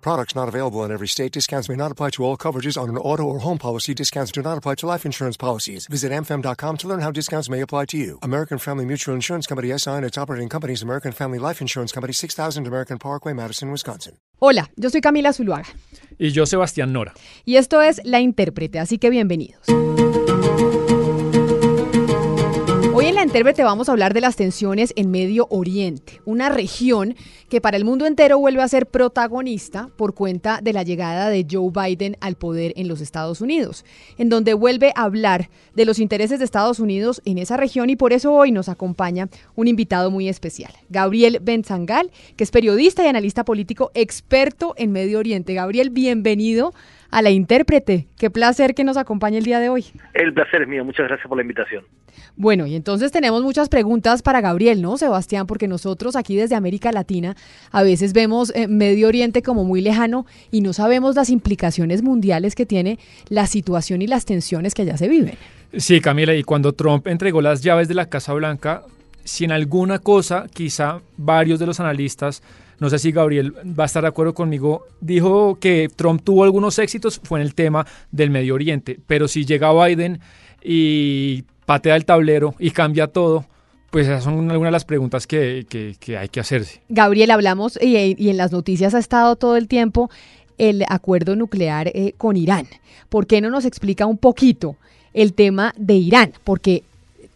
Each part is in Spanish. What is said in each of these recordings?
Products not available in every state. Discounts may not apply to all coverages on an auto or home policy. Discounts do not apply to life insurance policies. Visit amfam.com to learn how discounts may apply to you. American Family Mutual Insurance Company SI and its operating companies American Family Life Insurance Company 6000 American Parkway, Madison, Wisconsin. Hola, yo soy Camila Zuluaga. Y yo Sebastián Nora. Y esto es La Intérprete, así que bienvenidos. Intérprete vamos a hablar de las tensiones en Medio Oriente, una región que para el mundo entero vuelve a ser protagonista por cuenta de la llegada de Joe Biden al poder en los Estados Unidos, en donde vuelve a hablar de los intereses de Estados Unidos en esa región y por eso hoy nos acompaña un invitado muy especial, Gabriel Benzangal, que es periodista y analista político experto en Medio Oriente. Gabriel, bienvenido a la intérprete. Qué placer que nos acompañe el día de hoy. El placer es mío, muchas gracias por la invitación. Bueno, y entonces tenemos muchas preguntas para Gabriel, ¿no, Sebastián? Porque nosotros aquí desde América Latina a veces vemos eh, Medio Oriente como muy lejano y no sabemos las implicaciones mundiales que tiene la situación y las tensiones que allá se viven. Sí, Camila, y cuando Trump entregó las llaves de la Casa Blanca, si en alguna cosa quizá varios de los analistas no sé si Gabriel va a estar de acuerdo conmigo, dijo que Trump tuvo algunos éxitos, fue en el tema del Medio Oriente, pero si llega Biden y patea el tablero y cambia todo, pues esas son algunas de las preguntas que, hay que hacerse. Gabriel, hablamos y, en las noticias ha estado todo el tiempo el acuerdo nuclear eh, con Irán. ¿Por qué no nos explica un poquito el tema de Irán? Porque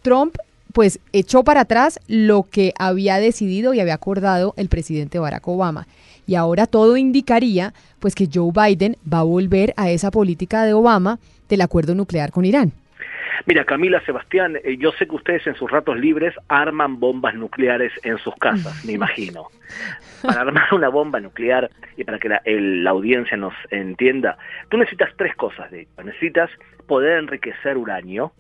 Trump pues echó para atrás lo que había decidido y había acordado el presidente Barack Obama. Y ahora todo indicaría pues que Joe Biden va a volver a esa política de Obama del acuerdo nuclear con Irán. Mira, Camila, Sebastián, eh, yo sé que ustedes en sus ratos libres arman bombas nucleares en sus casas, me imagino. Para armar una bomba nuclear y para que la, la audiencia nos entienda, tú necesitas tres cosas. De, necesitas poder enriquecer uranio,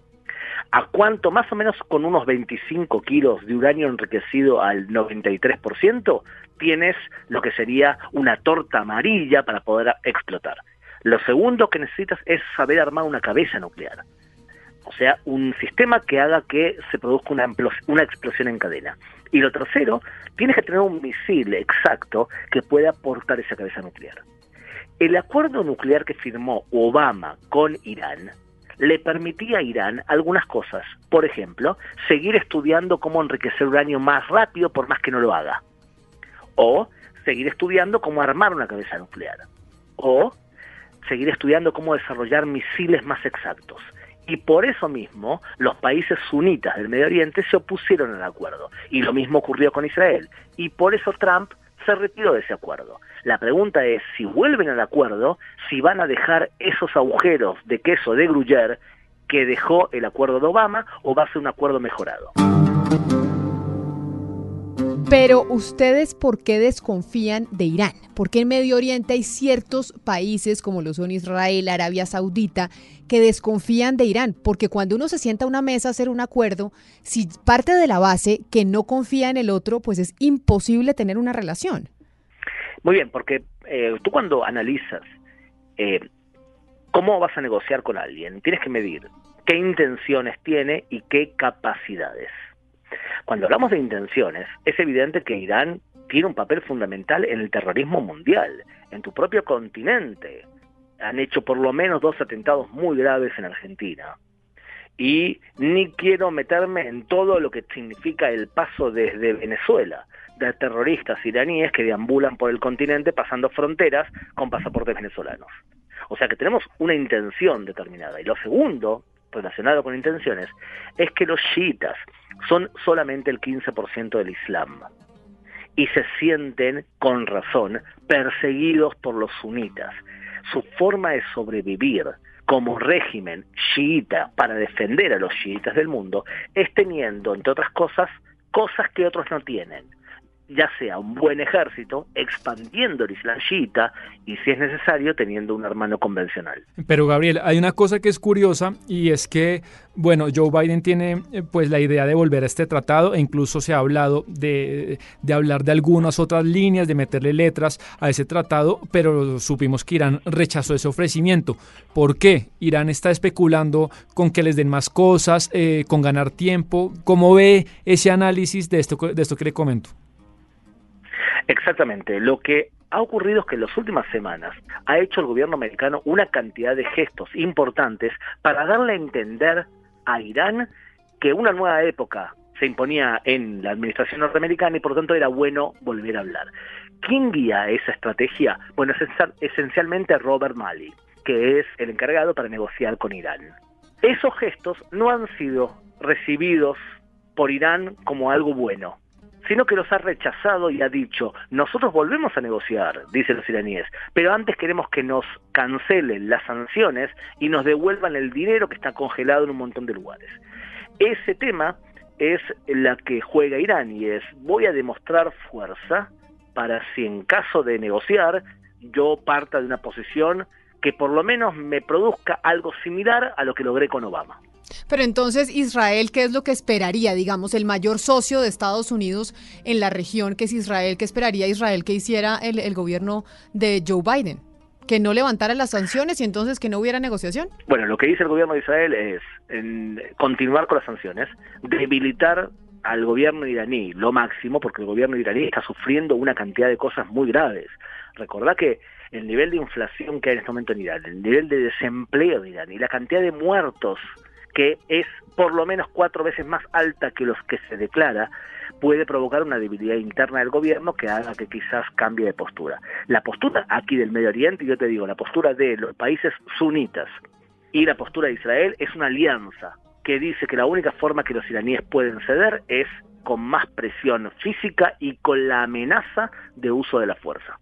a cuánto, más o menos con unos 25 kilos de uranio enriquecido al 93%, tienes lo que sería una torta amarilla para poder explotar. Lo segundo que necesitas es saber armar una cabeza nuclear. O sea, un sistema que haga que se produzca una, una explosión en cadena. Y lo tercero, tienes que tener un misil exacto que pueda portar esa cabeza nuclear. El acuerdo nuclear que firmó Obama con Irán le permitía a Irán algunas cosas. Por ejemplo, seguir estudiando cómo enriquecer uranio más rápido por más que no lo haga. O seguir estudiando cómo armar una cabeza nuclear. O seguir estudiando cómo desarrollar misiles más exactos. Y por eso mismo los países sunitas del Medio Oriente se opusieron al acuerdo. Y lo mismo ocurrió con Israel. Y por eso Trump se retiró de ese acuerdo. La pregunta es si vuelven al acuerdo, si van a dejar esos agujeros de queso de Gruyère que dejó el acuerdo de Obama o va a ser un acuerdo mejorado. Pero ustedes, ¿por qué desconfían de Irán? Porque en Medio Oriente hay ciertos países como lo son Israel, Arabia Saudita, que desconfían de Irán, porque cuando uno se sienta a una mesa a hacer un acuerdo, si parte de la base que no confía en el otro, pues es imposible tener una relación. Muy bien, porque eh, tú cuando analizas eh, cómo vas a negociar con alguien, tienes que medir qué intenciones tiene y qué capacidades. Cuando hablamos de intenciones, es evidente que Irán tiene un papel fundamental en el terrorismo mundial, en tu propio continente. Han hecho por lo menos dos atentados muy graves en Argentina. Y ni quiero meterme en todo lo que significa el paso desde Venezuela de terroristas iraníes que deambulan por el continente pasando fronteras con pasaportes venezolanos. O sea que tenemos una intención determinada. Y lo segundo, relacionado con intenciones, es que los chiitas son solamente el 15% del Islam y se sienten, con razón, perseguidos por los sunitas. Su forma de sobrevivir como régimen chiita para defender a los chiitas del mundo es teniendo, entre otras cosas, cosas que otros no tienen ya sea un buen ejército, expandiendo el Islam chiita y si es necesario teniendo un hermano convencional. Pero Gabriel, hay una cosa que es curiosa y es que, bueno, Joe Biden tiene eh, pues la idea de volver a este tratado e incluso se ha hablado de, de hablar de algunas otras líneas, de meterle letras a ese tratado, pero supimos que Irán rechazó ese ofrecimiento. ¿Por qué? Irán está especulando con que les den más cosas, eh, con ganar tiempo. ¿Cómo ve ese análisis de esto, de esto que le comento? Exactamente. Lo que ha ocurrido es que en las últimas semanas ha hecho el gobierno americano una cantidad de gestos importantes para darle a entender a Irán que una nueva época se imponía en la administración norteamericana y por lo tanto era bueno volver a hablar. ¿Quién guía esa estrategia? Bueno, esencialmente Robert Malley, que es el encargado para negociar con Irán. Esos gestos no han sido recibidos por Irán como algo bueno sino que los ha rechazado y ha dicho, nosotros volvemos a negociar, dicen los iraníes, pero antes queremos que nos cancelen las sanciones y nos devuelvan el dinero que está congelado en un montón de lugares. Ese tema es la que juega Irán y es, voy a demostrar fuerza para si en caso de negociar yo parta de una posición que por lo menos me produzca algo similar a lo que logré con Obama. Pero entonces Israel, ¿qué es lo que esperaría, digamos, el mayor socio de Estados Unidos en la región, que es Israel? ¿Qué esperaría Israel que hiciera el, gobierno de Joe Biden? que no levantara las sanciones y entonces que no hubiera negociación? Bueno, lo que dice el gobierno de Israel es en continuar con las sanciones, debilitar al gobierno iraní lo máximo, porque el gobierno iraní está sufriendo una cantidad de cosas muy graves. Recordá que el nivel de inflación que hay en este momento en Irán, el nivel de desempleo de Irán y la cantidad de muertos que es por lo menos cuatro veces más alta que los que se declara, puede provocar una debilidad interna del gobierno que haga que quizás cambie de postura. La postura aquí del Medio Oriente, yo te digo, la postura de los países sunitas y la postura de Israel es una alianza que dice que la única forma que los iraníes pueden ceder es con más presión física y con la amenaza de uso de la fuerza.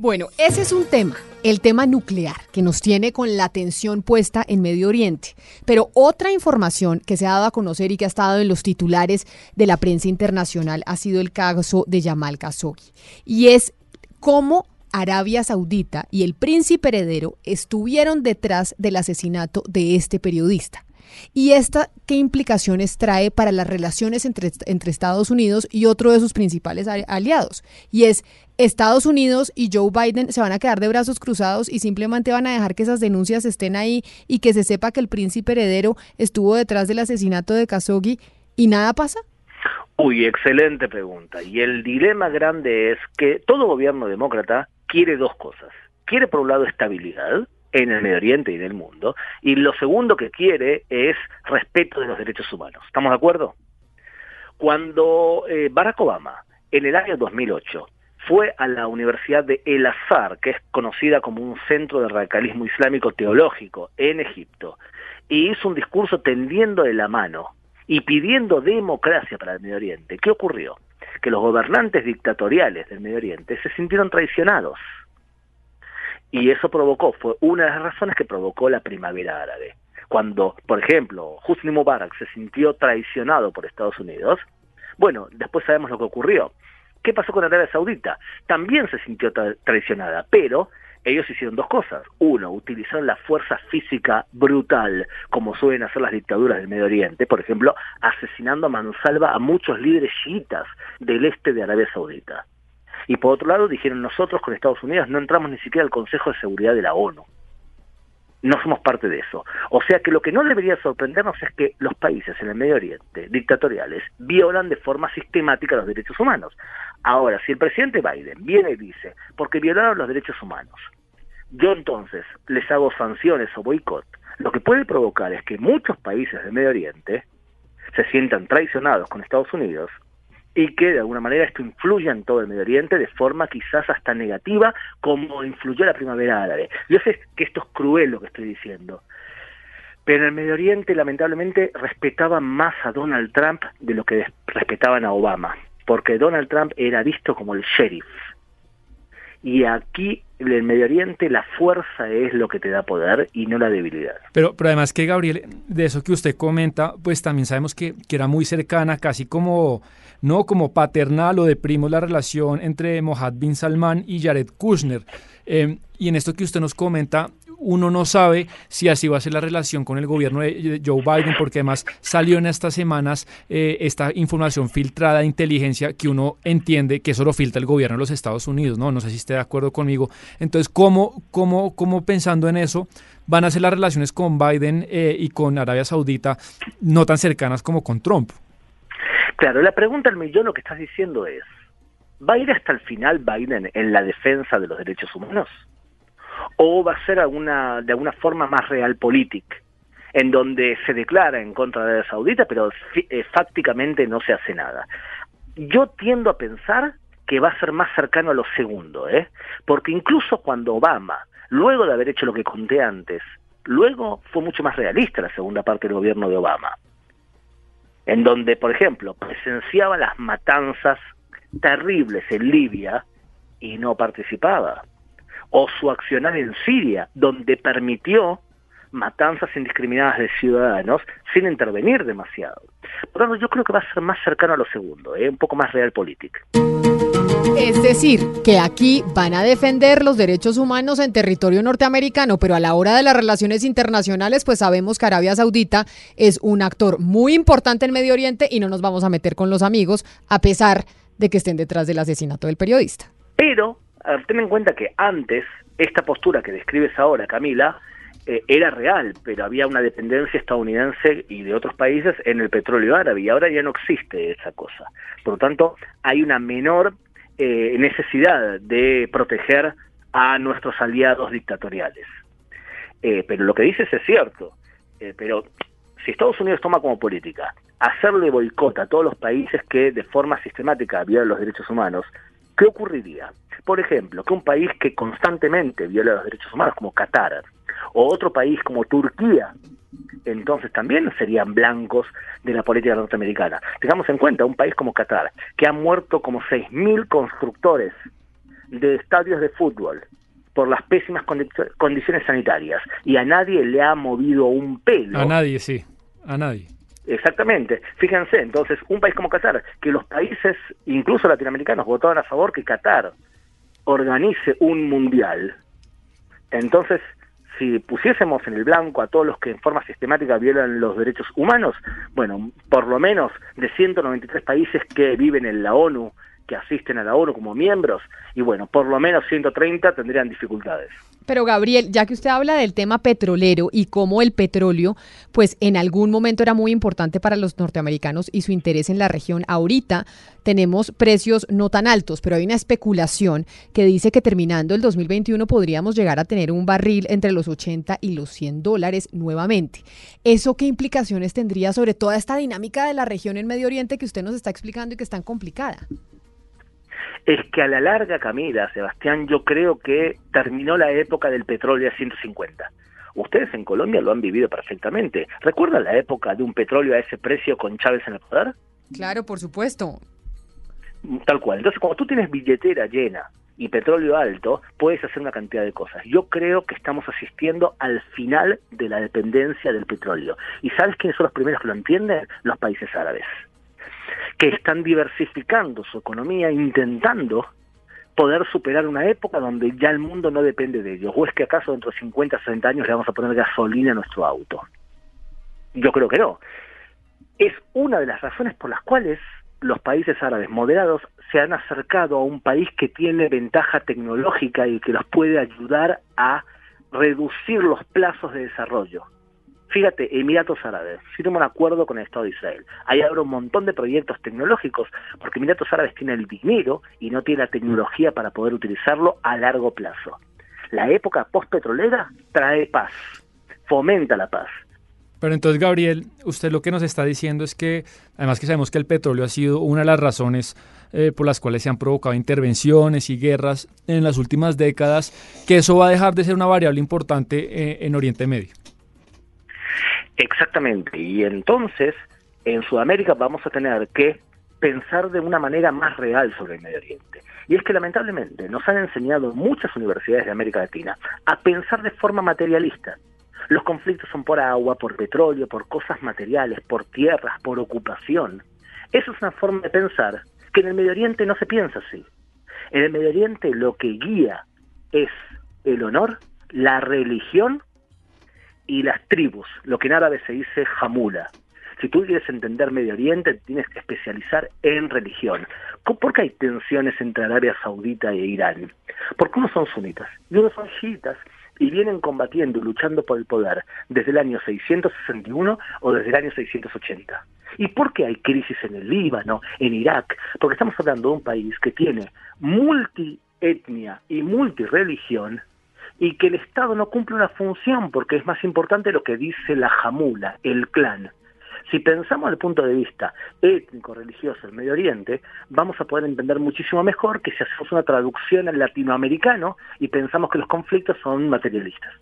Bueno, ese es un tema, el tema nuclear, que nos tiene con la atención puesta en Medio Oriente. Pero otra información que se ha dado a conocer y que ha estado en los titulares de la prensa internacional ha sido el caso de Yamal Khashoggi. Y es cómo Arabia Saudita y el príncipe heredero estuvieron detrás del asesinato de este periodista. ¿Y esta qué implicaciones trae para las relaciones entre, Estados Unidos y otro de sus principales aliados? Y es, Estados Unidos y Joe Biden se van a quedar de brazos cruzados y simplemente van a dejar que esas denuncias estén ahí y que se sepa que el príncipe heredero estuvo detrás del asesinato de Khashoggi y nada pasa? Uy, excelente pregunta. Y el dilema grande es que todo gobierno demócrata quiere dos cosas. Quiere por un lado estabilidad, en el Medio Oriente y en el mundo, y lo segundo que quiere es respeto de los derechos humanos. ¿Estamos de acuerdo? Cuando eh, Barack Obama, en el año 2008, fue a la Universidad de El Azhar, que es conocida como un centro de radicalismo islámico teológico en Egipto, y hizo un discurso tendiendo de la mano y pidiendo democracia para el Medio Oriente. ¿Qué ocurrió? Que los gobernantes dictatoriales del Medio Oriente se sintieron traicionados y eso provocó, fue una de las razones que provocó la primavera árabe. Cuando, por ejemplo, Hosni Mubarak se sintió traicionado por Estados Unidos, bueno, después sabemos lo que ocurrió. ¿Qué pasó con Arabia Saudita? También se sintió traicionada, pero ellos hicieron dos cosas. Uno, utilizaron la fuerza física brutal, como suelen hacer las dictaduras del Medio Oriente, por ejemplo, asesinando a mansalva a muchos líderes chiitas del este de Arabia Saudita. Y por otro lado, dijeron nosotros con Estados Unidos no entramos ni siquiera al Consejo de Seguridad de la ONU. No somos parte de eso. O sea que lo que no debería sorprendernos es que los países en el Medio Oriente, dictatoriales, violan de forma sistemática los derechos humanos. Ahora, si el presidente Biden viene y dice, porque violaron los derechos humanos, yo entonces les hago sanciones o boicot, lo que puede provocar es que muchos países del Medio Oriente se sientan traicionados con Estados Unidos y que de alguna manera esto influya en todo el Medio Oriente de forma quizás hasta negativa como influyó la primavera árabe. Yo sé que esto es cruel lo que estoy diciendo, pero en el Medio Oriente lamentablemente respetaban más a Donald Trump de lo que respetaban a Obama, porque Donald Trump era visto como el sheriff. Y aquí en el Medio Oriente la fuerza es lo que te da poder y no la debilidad. Pero, pero además que Gabriel, de eso que usted comenta, pues también sabemos que, que era muy cercana, casi como no como paternal o de primo la relación entre Mohammed bin Salman y Jared Kushner. Eh, y en esto que usted nos comenta, uno no sabe si así va a ser la relación con el gobierno de Joe Biden, porque además salió en estas semanas eh, esta información filtrada de inteligencia que uno entiende que eso lo filtra el gobierno de los Estados Unidos, ¿no? No sé si esté de acuerdo conmigo. Entonces, ¿cómo, cómo, cómo pensando en eso van a ser las relaciones con Biden eh, y con Arabia Saudita no tan cercanas como con Trump? Claro, la pregunta al millón lo que estás diciendo es, ¿va a ir hasta el final Biden en la defensa de los derechos humanos? o va a ser alguna, de alguna forma más realpolitik, en donde se declara en contra de Arabia Saudita, pero eh, fácticamente no se hace nada. Yo tiendo a pensar que va a ser más cercano a lo segundo, ¿eh? porque incluso cuando Obama, luego de haber hecho lo que conté antes, luego fue mucho más realista la segunda parte del gobierno de Obama, en donde, por ejemplo, presenciaba las matanzas terribles en Libia y no participaba o su accionar en Siria, donde permitió matanzas indiscriminadas de ciudadanos sin intervenir demasiado. Por lo tanto, yo creo que va a ser más cercano a lo segundo, ¿eh? un poco más real política. Es decir, que aquí van a defender los derechos humanos en territorio norteamericano, pero a la hora de las relaciones internacionales, pues sabemos que Arabia Saudita es un actor muy importante en Medio Oriente y no nos vamos a meter con los amigos, a pesar de que estén detrás del asesinato del periodista. Pero ten en cuenta que antes esta postura que describes ahora, Camila, eh, era real, pero había una dependencia estadounidense y de otros países en el petróleo árabe y ahora ya no existe esa cosa. Por lo tanto, hay una menor eh, necesidad de proteger a nuestros aliados dictatoriales. Eh, pero lo que dices es cierto, pero si Estados Unidos toma como política hacerle boicot a todos los países que de forma sistemática violan los derechos humanos, ¿qué ocurriría? Por ejemplo, que un país que constantemente viola los derechos humanos, como Qatar, o otro país como Turquía, entonces también serían blancos de la política norteamericana. Tengamos en cuenta un país como Qatar, que ha muerto como 6.000 constructores de estadios de fútbol por las pésimas condiciones sanitarias y a nadie le ha movido un pelo. A nadie, sí, a nadie. Exactamente. Fíjense, entonces, un país como Qatar, que los países, incluso latinoamericanos, votaron a favor que Qatar organice un mundial. Entonces, si pusiésemos en el blanco a todos los que en forma sistemática violan los derechos humanos, bueno, por lo menos de 193 países que viven en la ONU, que asisten a la ONU como miembros, y bueno, por lo menos 130 tendrían dificultades. Pero Gabriel, ya que usted habla del tema petrolero y cómo el petróleo, pues en algún momento era muy importante para los norteamericanos y su interés en la región, ahorita tenemos precios no tan altos, pero hay una especulación que dice que terminando el 2021 podríamos llegar a tener un barril entre los 80 y los 100 dólares nuevamente. ¿Eso qué implicaciones tendría sobre toda esta dinámica de la región en Medio Oriente que usted nos está explicando y que es tan complicada? Es que a la larga, Camila, Sebastián, yo creo que terminó la época del petróleo a 150. Ustedes en Colombia lo han vivido perfectamente. ¿Recuerdan la época de un petróleo a ese precio con Chávez en el poder? Claro, por supuesto. Tal cual. Entonces, cuando tú tienes billetera llena y petróleo alto, puedes hacer una cantidad de cosas. Yo creo que estamos asistiendo al final de la dependencia del petróleo. ¿Y sabes quiénes son los primeros que lo entienden? Los países árabes que están diversificando su economía, intentando poder superar una época donde ya el mundo no depende de ellos. ¿O es que acaso dentro de 50, 60 años le vamos a poner gasolina a nuestro auto? Yo creo que no. Es una de las razones por las cuales los países árabes moderados se han acercado a un país que tiene ventaja tecnológica y que los puede ayudar a reducir los plazos de desarrollo. Fíjate, Emiratos Árabes firma un acuerdo con el Estado de Israel. Ahí habrá un montón de proyectos tecnológicos, porque Emiratos Árabes tiene el dinero y no tiene la tecnología para poder utilizarlo a largo plazo. La época postpetrolera trae paz, fomenta la paz. Pero entonces, Gabriel, usted lo que nos está diciendo es que, además que sabemos que el petróleo ha sido una de las razones eh, por las cuales se han provocado intervenciones y guerras en las últimas décadas, que eso va a dejar de ser una variable importante eh, en Oriente Medio. Exactamente, y entonces en Sudamérica vamos a tener que pensar de una manera más real sobre el Medio Oriente. Y es que lamentablemente nos han enseñado muchas universidades de América Latina a pensar de forma materialista. Los conflictos son por agua, por petróleo, por cosas materiales, por tierras, por ocupación. Eso es una forma de pensar que en el Medio Oriente no se piensa así. En el Medio Oriente lo que guía es el honor, la religión y las tribus, lo que en árabe se dice jamula. Si tú quieres entender Medio Oriente, tienes que especializar en religión. ¿Por qué hay tensiones entre Arabia Saudita e Irán? Porque unos son sunitas y unos son chiitas y vienen combatiendo y luchando por el poder desde el año 661 o desde el año 680. ¿Y por qué hay crisis en el Líbano, en Irak? Porque estamos hablando de un país que tiene multietnia y multireligión y que el Estado no cumple una función porque es más importante lo que dice la jamula, el clan. Si pensamos desde el punto de vista étnico-religioso del Medio Oriente, vamos a poder entender muchísimo mejor que si hacemos una traducción al latinoamericano y pensamos que los conflictos son materialistas.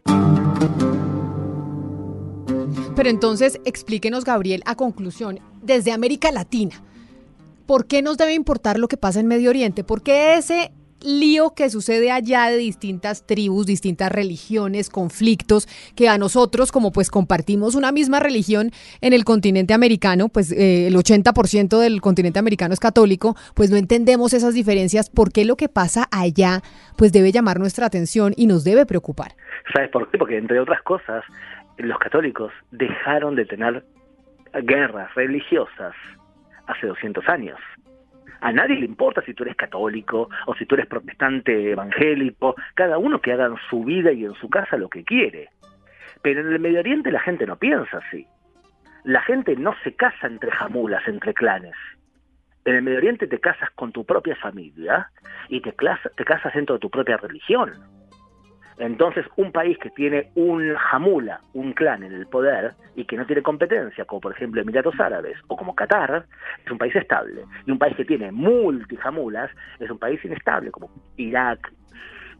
Pero entonces, explíquenos, Gabriel, a conclusión, desde América Latina, ¿por qué nos debe importar lo que pasa en Medio Oriente? ¿Por qué ese lío que sucede allá de distintas tribus, distintas religiones, conflictos, que a nosotros, como pues compartimos una misma religión en el continente americano, pues eh, el 80% del continente americano es católico, pues no entendemos esas diferencias, ¿por qué lo que pasa allá pues debe llamar nuestra atención y nos debe preocupar? ¿Sabes por qué? Porque entre otras cosas, los católicos dejaron de tener guerras religiosas hace 200 años. A nadie le importa si tú eres católico o si tú eres protestante evangélico, cada uno que haga en su vida y en su casa lo que quiere. Pero en el Medio Oriente la gente no piensa así. La gente no se casa entre jamulas, entre clanes. En el Medio Oriente te casas con tu propia familia y te, te casas dentro de tu propia religión. Entonces, un país que tiene un jamula, un clan en el poder y que no tiene competencia, como por ejemplo Emiratos Árabes o como Qatar, es un país estable. Y un país que tiene multijamulas es un país inestable, como Irak,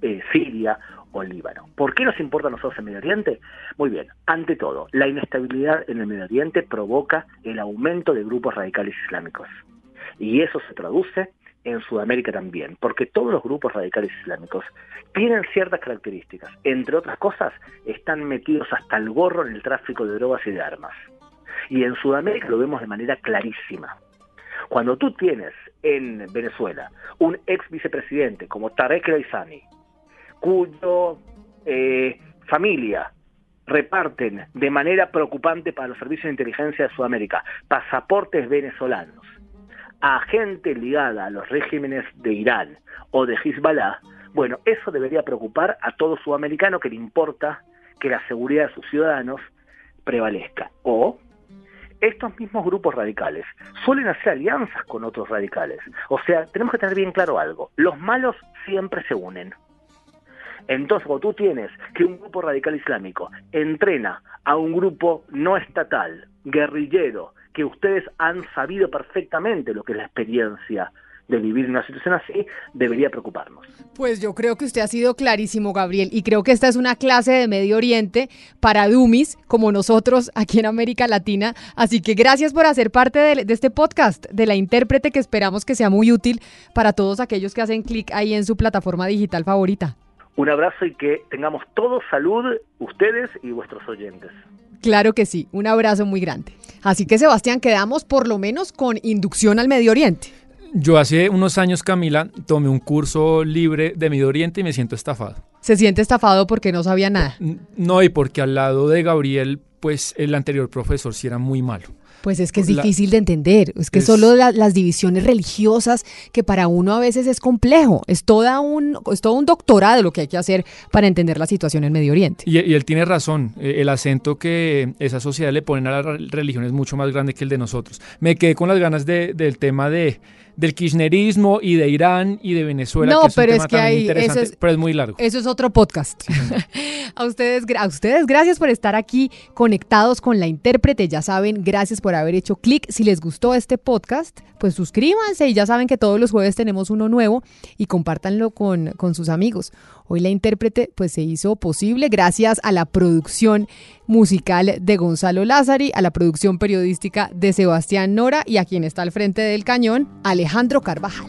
eh, Siria o Líbano. ¿Por qué nos importa a nosotros el Medio Oriente? Muy bien, ante todo, la inestabilidad en el Medio Oriente provoca el aumento de grupos radicales islámicos. Y eso se traduce en Sudamérica también, porque todos los grupos radicales islámicos tienen ciertas características. Entre otras cosas, están metidos hasta el gorro en el tráfico de drogas y de armas. Y en Sudamérica lo vemos de manera clarísima. Cuando tú tienes en Venezuela un ex vicepresidente como Tarek El cuyo eh, familia reparten de manera preocupante para los servicios de inteligencia de Sudamérica pasaportes venezolanos a gente ligada a los regímenes de Irán o de Hezbollah, bueno, eso debería preocupar a todo sudamericano que le importa que la seguridad de sus ciudadanos prevalezca. O estos mismos grupos radicales suelen hacer alianzas con otros radicales. O sea, tenemos que tener bien claro algo. Los malos siempre se unen. Entonces, cuando tú tienes que un grupo radical islámico entrena a un grupo no estatal, guerrillero, que ustedes han sabido perfectamente lo que es la experiencia de vivir en una situación así, debería preocuparnos. Pues yo creo que usted ha sido clarísimo, Gabriel, y creo que esta es una clase de Medio Oriente para Dumis, como nosotros aquí en América Latina. Así que gracias por hacer parte de, de este podcast, de la intérprete, que esperamos que sea muy útil para todos aquellos que hacen clic ahí en su plataforma digital favorita. Un abrazo y que tengamos todos salud, ustedes y vuestros oyentes. Claro que sí, un abrazo muy grande. Así que Sebastián, quedamos por lo menos con inducción al Medio Oriente. Yo hace unos años, Camila, tomé un curso libre de Medio Oriente y me siento estafado. ¿Se siente estafado porque no sabía nada? No, y porque al lado de Gabriel, pues el anterior profesor sí era muy malo. Pues es que es difícil de entender, es que solo las divisiones religiosas que para uno a veces es complejo, es, toda un, es todo un doctorado lo que hay que hacer para entender la situación en Medio Oriente. Y, él tiene razón, eh, el acento que esa sociedad le ponen a la religión es mucho más grande que el de nosotros. Me quedé con las ganas de, del tema de del kirchnerismo y de Irán y de Venezuela. No, pero es que hay, eso es, pero es muy largo. Eso es otro podcast. a, ustedes, a ustedes, gracias por estar aquí conectados con la intérprete. Ya saben, gracias por haber hecho clic. Si les gustó este podcast, pues suscríbanse y ya saben que todos los jueves tenemos uno nuevo y compártanlo con, con sus amigos. Hoy la intérprete pues se hizo posible gracias a la producción musical de Gonzalo Lázari, a la producción periodística de Sebastián Nora y a quien está al frente del cañón, Alejandro Carvajal.